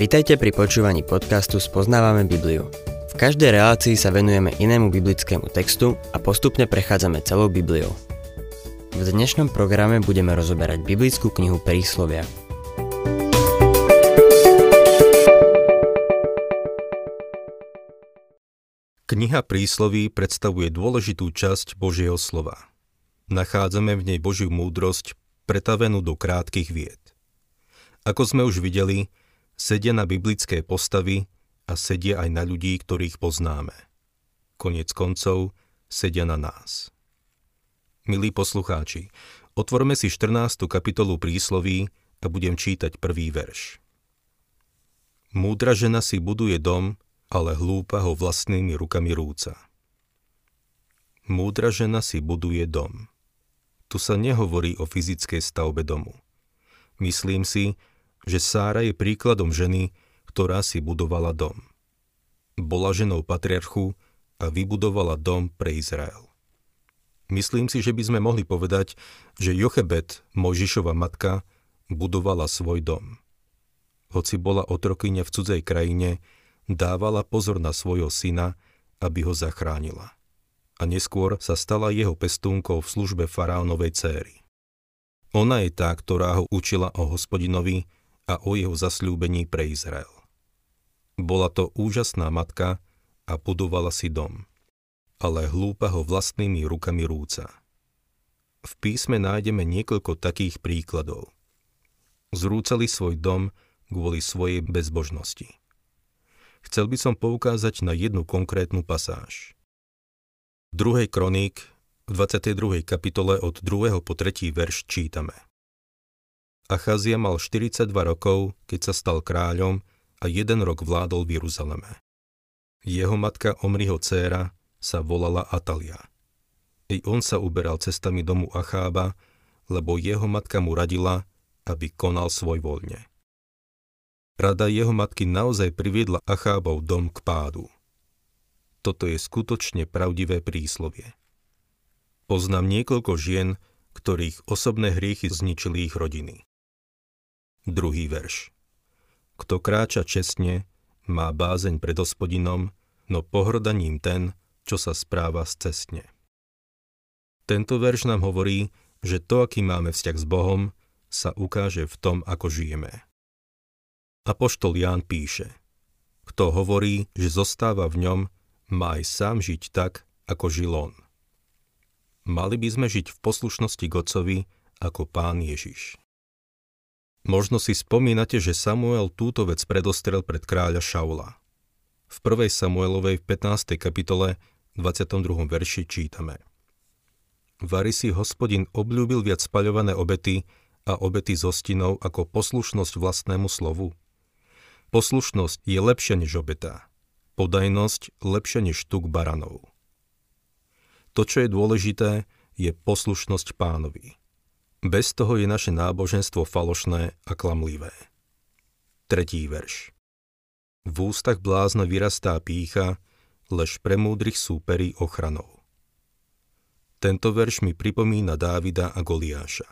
Vitajte pri počúvaní podcastu Spoznávame Bibliu. V každej relácii sa venujeme inému biblickému textu a postupne prechádzame celou Bibliou. V dnešnom programe budeme rozoberať biblickú knihu Príslovia. Kniha prísloví predstavuje dôležitú časť Božieho slova. Nachádzame v nej Božiu múdrosť pretavenú do krátkých vied. Ako sme už videli, sedia na biblické postavy a sedia aj na ľudí, ktorých poznáme. Konec koncov sedia na nás. Milí poslucháči, otvorme si 14. kapitolu prísloví a budem čítať prvý verš. Múdra žena si buduje dom, ale hlúpa ho vlastnými rukami rúca. Múdra žena si buduje dom. Tu sa nehovorí o fyzickej stavbe domu. Myslím si, že Sára je príkladom ženy, ktorá si budovala dom. Bola ženou patriarchu a vybudovala dom pre Izrael. Myslím si, že by sme mohli povedať, že Jochebet, Mojžišova matka, budovala svoj dom. Hoci bola otrokyňa v cudzej krajine, dávala pozor na svojho syna, aby ho zachránila a neskôr sa stala jeho pestúnkou v službe faraónovej céry. Ona je tá, ktorá ho učila o hospodinovi a o jeho zasľúbení pre Izrael. Bola to úžasná matka a budovala si dom, ale hlúpa ho vlastnými rukami rúca. V písme nájdeme niekoľko takých príkladov. Zrúcali svoj dom kvôli svojej bezbožnosti. Chcel by som poukázať na jednu konkrétnu pasáž. 2. kroník v 22. kapitole od 2. po 3. verš čítame. Acházia mal 42 rokov, keď sa stal kráľom a jeden rok vládol v Jeruzaleme. Jeho matka Omriho dcéra sa volala Atalia. I on sa uberal cestami domu Achába, lebo jeho matka mu radila, aby konal svoj voľne. Rada jeho matky naozaj priviedla Achábov dom k pádu. Toto je skutočne pravdivé príslovie. Poznám niekoľko žien, ktorých osobné hriechy zničili ich rodiny. Druhý verš. Kto kráča čestne, má bázeň pred hospodinom, no pohrdaním ten, čo sa správa cestne. Tento verš nám hovorí, že to, aký máme vzťah s Bohom, sa ukáže v tom, ako žijeme. Apoštol Ján píše, kto hovorí, že zostáva v ňom, má aj sám žiť tak, ako žil on. Mali by sme žiť v poslušnosti Gocovi ako pán Ježiš. Možno si spomínate, že Samuel túto vec predostrel pred kráľa Šaula. V 1. Samuelovej v 15. kapitole 22. verši čítame. Vary si hospodin obľúbil viac spaľované obety a obety z ostinou ako poslušnosť vlastnému slovu. Poslušnosť je lepšia než obeta podajnosť lepšia než tuk baranov. To, čo je dôležité, je poslušnosť pánovi. Bez toho je naše náboženstvo falošné a klamlivé. Tretí verš. V ústach blázna vyrastá pícha, lež pre múdrych súperí ochranou. Tento verš mi pripomína Dávida a Goliáša.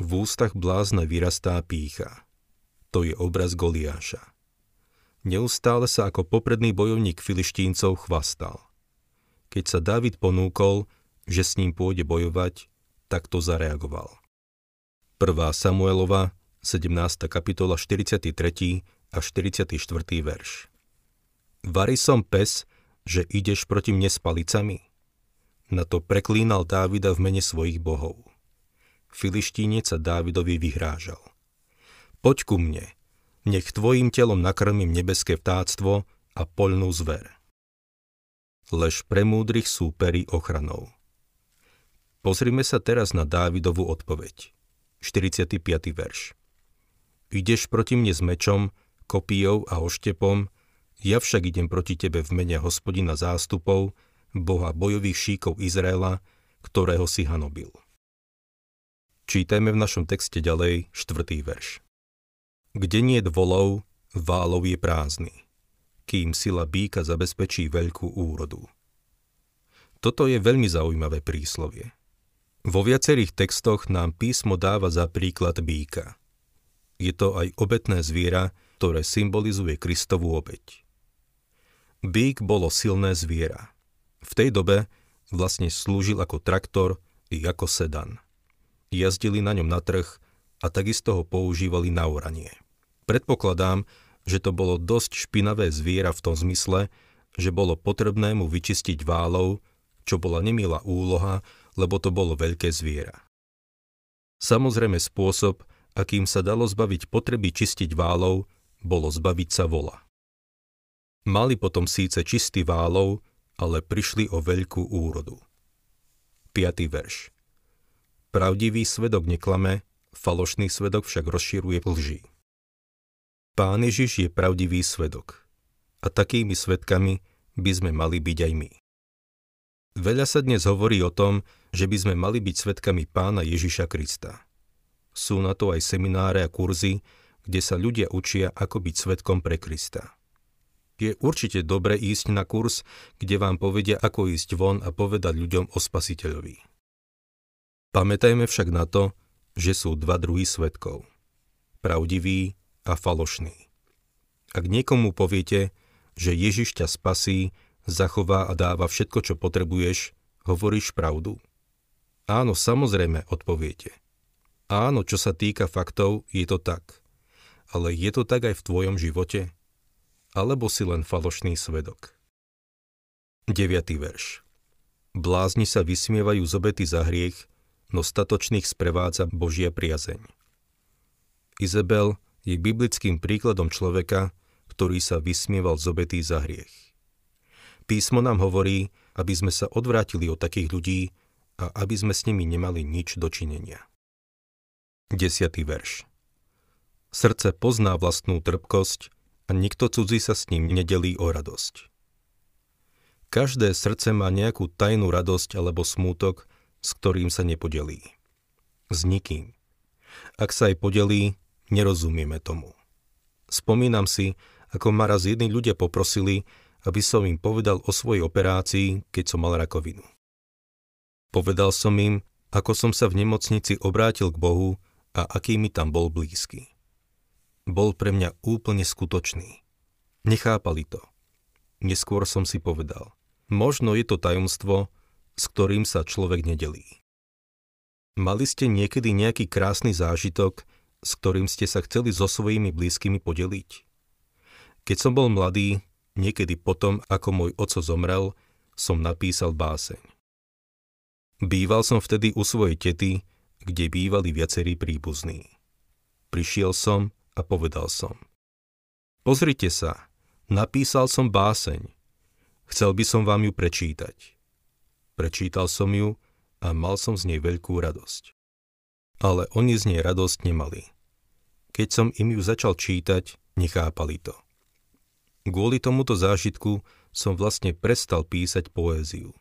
V ústach blázna vyrastá pícha. To je obraz Goliáša. Neustále sa ako popredný bojovník filištíncov chvastal. Keď sa David ponúkol, že s ním pôjde bojovať, tak to zareagoval. 1. Samuelova, 17. kapitola 43. a 44. verš. Vary som pes, že ideš proti mne s palicami? Na to preklínal Dávida v mene svojich bohov. Filištínec sa Dávidovi vyhrážal. Poď ku mne, nech tvojim telom nakrmím nebeské vtáctvo a poľnú zver. Lež pre múdrych súperí ochranou. Pozrime sa teraz na Dávidovú odpoveď. 45. verš. Ideš proti mne s mečom, kopijou a oštepom, ja však idem proti tebe v mene hospodina zástupov, boha bojových šíkov Izraela, ktorého si hanobil. Čítajme v našom texte ďalej štvrtý verš. Kde nie volov, válov je prázdny, kým sila býka zabezpečí veľkú úrodu. Toto je veľmi zaujímavé príslovie. Vo viacerých textoch nám písmo dáva za príklad býka. Je to aj obetné zviera, ktoré symbolizuje Kristovú obeť. Bík bolo silné zviera. V tej dobe vlastne slúžil ako traktor i ako sedan. Jazdili na ňom na trh a takisto ho používali na oranie. Predpokladám, že to bolo dosť špinavé zviera v tom zmysle, že bolo potrebné mu vyčistiť válov, čo bola nemilá úloha, lebo to bolo veľké zviera. Samozrejme spôsob, akým sa dalo zbaviť potreby čistiť válov, bolo zbaviť sa vola. Mali potom síce čistý válov, ale prišli o veľkú úrodu. 5. verš Pravdivý svedok neklame, falošný svedok však rozširuje lži. Pán Ježiš je pravdivý svedok. A takými svedkami by sme mali byť aj my. Veľa sa dnes hovorí o tom, že by sme mali byť svedkami pána Ježiša Krista. Sú na to aj semináre a kurzy, kde sa ľudia učia, ako byť svetkom pre Krista. Je určite dobre ísť na kurz, kde vám povedia, ako ísť von a povedať ľuďom o spasiteľovi. Pamätajme však na to, že sú dva druhy svetkov. Pravdivý a falošný. Ak niekomu poviete, že Ježiš ťa spasí, zachová a dáva všetko, čo potrebuješ, hovoríš pravdu? Áno, samozrejme, odpoviete. Áno, čo sa týka faktov, je to tak. Ale je to tak aj v tvojom živote? alebo si len falošný svedok. 9. verš Blázni sa vysmievajú z obety za hriech, no statočných sprevádza Božia priazeň. Izabel je biblickým príkladom človeka, ktorý sa vysmieval z obety za hriech. Písmo nám hovorí, aby sme sa odvrátili od takých ľudí a aby sme s nimi nemali nič dočinenia. 10. verš Srdce pozná vlastnú trpkosť a nikto cudzí sa s ním nedelí o radosť. Každé srdce má nejakú tajnú radosť alebo smútok, s ktorým sa nepodelí. S nikým. Ak sa aj podelí, nerozumieme tomu. Spomínam si, ako ma raz jedni ľudia poprosili, aby som im povedal o svojej operácii, keď som mal rakovinu. Povedal som im, ako som sa v nemocnici obrátil k Bohu a aký mi tam bol blízky bol pre mňa úplne skutočný. Nechápali to. Neskôr som si povedal, možno je to tajomstvo, s ktorým sa človek nedelí. Mali ste niekedy nejaký krásny zážitok, s ktorým ste sa chceli so svojimi blízkymi podeliť? Keď som bol mladý, niekedy potom, ako môj oco zomrel, som napísal báseň. Býval som vtedy u svojej tety, kde bývali viacerí príbuzní. Prišiel som a povedal som. Pozrite sa, napísal som báseň. Chcel by som vám ju prečítať. Prečítal som ju a mal som z nej veľkú radosť. Ale oni z nej radosť nemali. Keď som im ju začal čítať, nechápali to. Kvôli tomuto zážitku som vlastne prestal písať poéziu.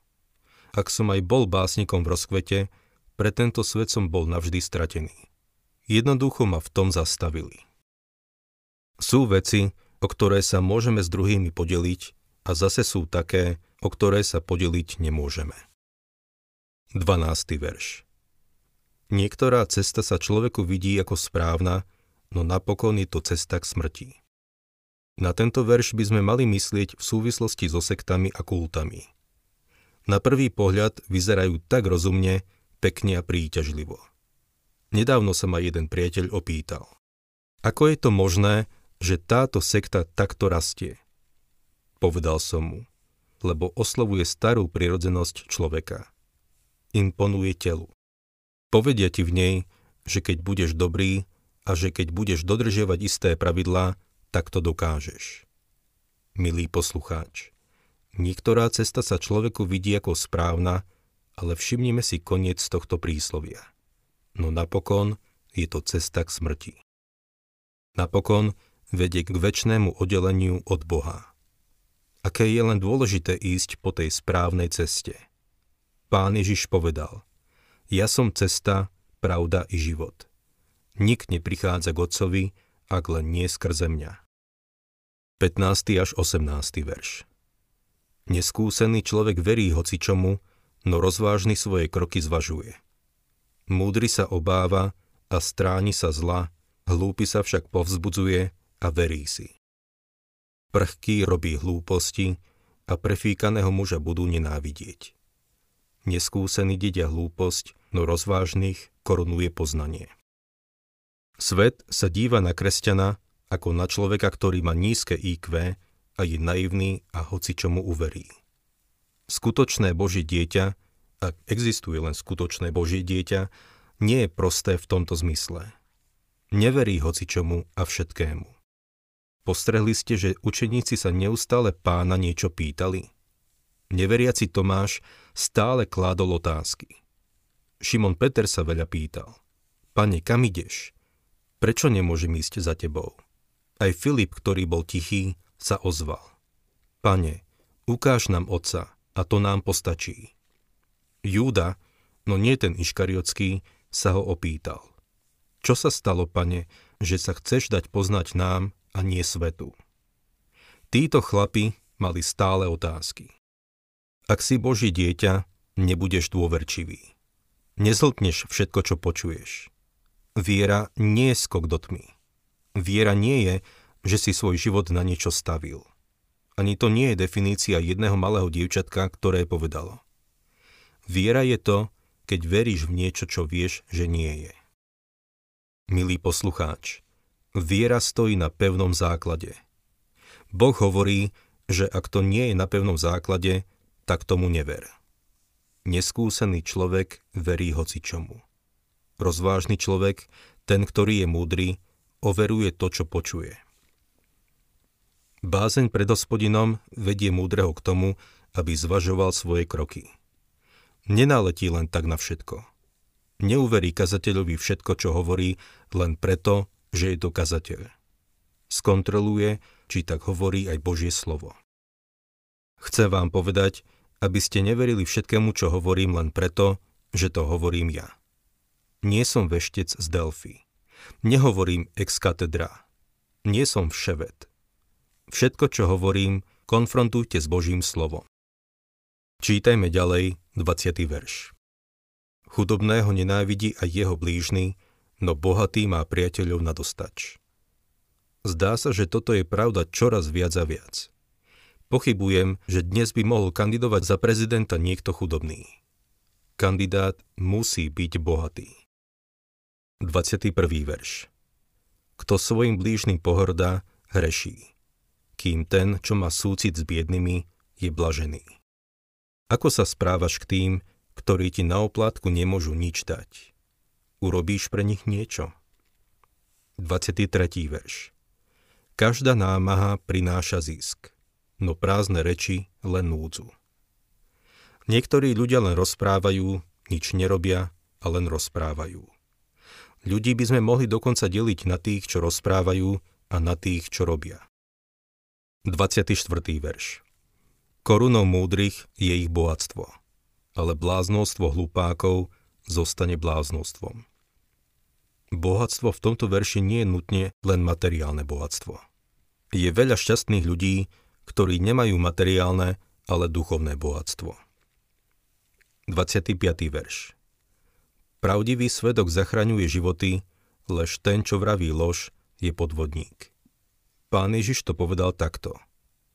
Ak som aj bol básnikom v rozkvete, pre tento svet som bol navždy stratený. Jednoducho ma v tom zastavili. Sú veci, o ktoré sa môžeme s druhými podeliť a zase sú také, o ktoré sa podeliť nemôžeme. 12. verš Niektorá cesta sa človeku vidí ako správna, no napokon je to cesta k smrti. Na tento verš by sme mali myslieť v súvislosti so sektami a kultami. Na prvý pohľad vyzerajú tak rozumne, pekne a príťažlivo. Nedávno sa ma jeden priateľ opýtal. Ako je to možné, že táto sekta takto rastie. Povedal som mu, lebo oslovuje starú prirodzenosť človeka. Imponuje telu. Povedia ti v nej, že keď budeš dobrý a že keď budeš dodržiavať isté pravidlá, tak to dokážeš. Milý poslucháč, niektorá cesta sa človeku vidí ako správna, ale všimnime si koniec tohto príslovia. No napokon je to cesta k smrti. Napokon vedie k väčšnému oddeleniu od Boha. Aké je len dôležité ísť po tej správnej ceste. Pán Ježiš povedal, ja som cesta, pravda i život. Nik neprichádza k Otcovi, ak len nie skrze mňa. 15. až 18. verš Neskúsený človek verí hocičomu, no rozvážny svoje kroky zvažuje. Múdry sa obáva a stráni sa zla, hlúpy sa však povzbudzuje a verí si. Prchký robí hlúposti a prefíkaného muža budú nenávidieť. Neskúsený dedia hlúposť, no rozvážnych korunuje poznanie. Svet sa díva na kresťana ako na človeka, ktorý má nízke IQ a je naivný a hoci čomu uverí. Skutočné Božie dieťa, ak existuje len skutočné Božie dieťa, nie je prosté v tomto zmysle. Neverí hoci čomu a všetkému. Postrehli ste, že učeníci sa neustále pána niečo pýtali? Neveriaci Tomáš stále kládol otázky. Šimon Peter sa veľa pýtal. Pane, kam ideš? Prečo nemôžem ísť za tebou? Aj Filip, ktorý bol tichý, sa ozval. Pane, ukáž nám Otca a to nám postačí. Júda, no nie ten Iškariotský, sa ho opýtal. Čo sa stalo, pane, že sa chceš dať poznať nám a nie svetu? Títo chlapi mali stále otázky. Ak si Boží dieťa, nebudeš dôverčivý. Nezltneš všetko, čo počuješ. Viera nie je skok do tmy. Viera nie je, že si svoj život na niečo stavil. Ani to nie je definícia jedného malého dievčatka, ktoré povedalo. Viera je to, keď veríš v niečo, čo vieš, že nie je. Milý poslucháč, viera stojí na pevnom základe. Boh hovorí, že ak to nie je na pevnom základe, tak tomu never. Neskúsený človek verí hoci čomu. Rozvážny človek, ten, ktorý je múdry, overuje to, čo počuje. Bázeň pred hospodinom vedie múdreho k tomu, aby zvažoval svoje kroky. Nenáletí len tak na všetko. Neuverí kazateľovi všetko, čo hovorí, len preto, že je to kazateľ. Skontroluje, či tak hovorí aj Božie slovo. Chce vám povedať, aby ste neverili všetkému, čo hovorím len preto, že to hovorím ja. Nie som veštec z Delfy. Nehovorím ex katedra. Nie som vševet. Všetko, čo hovorím, konfrontujte s Božím slovom. Čítajme ďalej 20. verš. Chudobného nenávidí aj jeho blížny, no bohatý má priateľov na dostač. Zdá sa, že toto je pravda čoraz viac a viac. Pochybujem, že dnes by mohol kandidovať za prezidenta niekto chudobný. Kandidát musí byť bohatý. 21. verš. Kto svojim blížnym pohrdá, hreší. Kým ten, čo má súcit s biednými, je blažený. Ako sa správaš k tým, ktorí ti na oplátku nemôžu nič dať? Urobíš pre nich niečo? 23. verš. Každá námaha prináša zisk no prázdne reči len núdzu. Niektorí ľudia len rozprávajú, nič nerobia a len rozprávajú. Ľudí by sme mohli dokonca deliť na tých, čo rozprávajú a na tých, čo robia. 24. verš Korunou múdrych je ich bohatstvo, ale bláznostvo hlupákov zostane bláznostvom. Bohatstvo v tomto verši nie je nutne len materiálne bohatstvo. Je veľa šťastných ľudí, ktorí nemajú materiálne, ale duchovné bohatstvo. 25. verš Pravdivý svedok zachraňuje životy, lež ten, čo vraví lož, je podvodník. Pán Ježiš to povedal takto.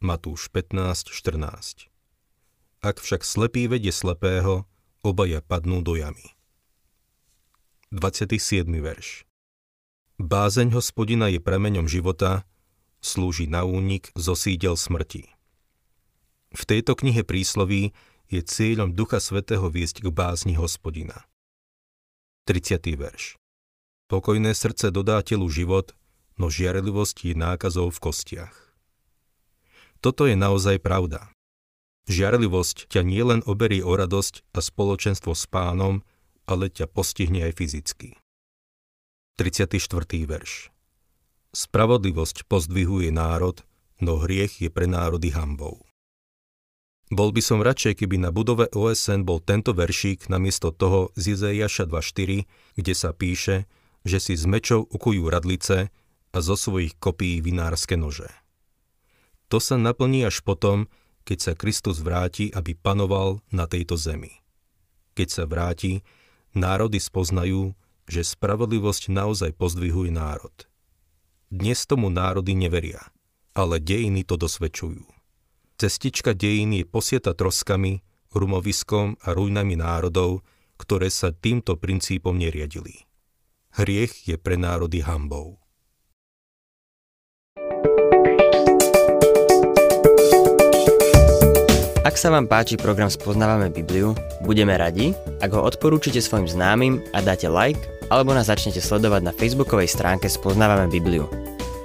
Matúš 15.14 Ak však slepý vedie slepého, obaja padnú do jamy. 27. verš Bázeň hospodina je premeňom života, slúži na únik zo sídel smrti. V tejto knihe prísloví je cieľom Ducha Svetého viesť k bázni hospodina. 30. verš Pokojné srdce dodá telu život, no žiarlivosť je nákazou v kostiach. Toto je naozaj pravda. Žiarlivosť ťa nielen oberí o radosť a spoločenstvo s pánom, ale ťa postihne aj fyzicky. 34. verš Spravodlivosť pozdvihuje národ, no hriech je pre národy hambou. Bol by som radšej, keby na budove OSN bol tento veršík namiesto toho z Izeiaša 2.4, kde sa píše, že si s mečou ukujú radlice a zo svojich kopí vinárske nože. To sa naplní až potom, keď sa Kristus vráti, aby panoval na tejto zemi. Keď sa vráti, národy spoznajú, že spravodlivosť naozaj pozdvihuje národ. Dnes tomu národy neveria, ale dejiny to dosvedčujú. Cestička dejín je posieta troskami, rumoviskom a ruinami národov, ktoré sa týmto princípom neriadili. Hriech je pre národy hambou. Ak sa vám páči program Spoznávame Bibliu, budeme radi, ak ho odporúčite svojim známym a dáte like, alebo nás začnete sledovať na facebookovej stránke Spoznávame Bibliu.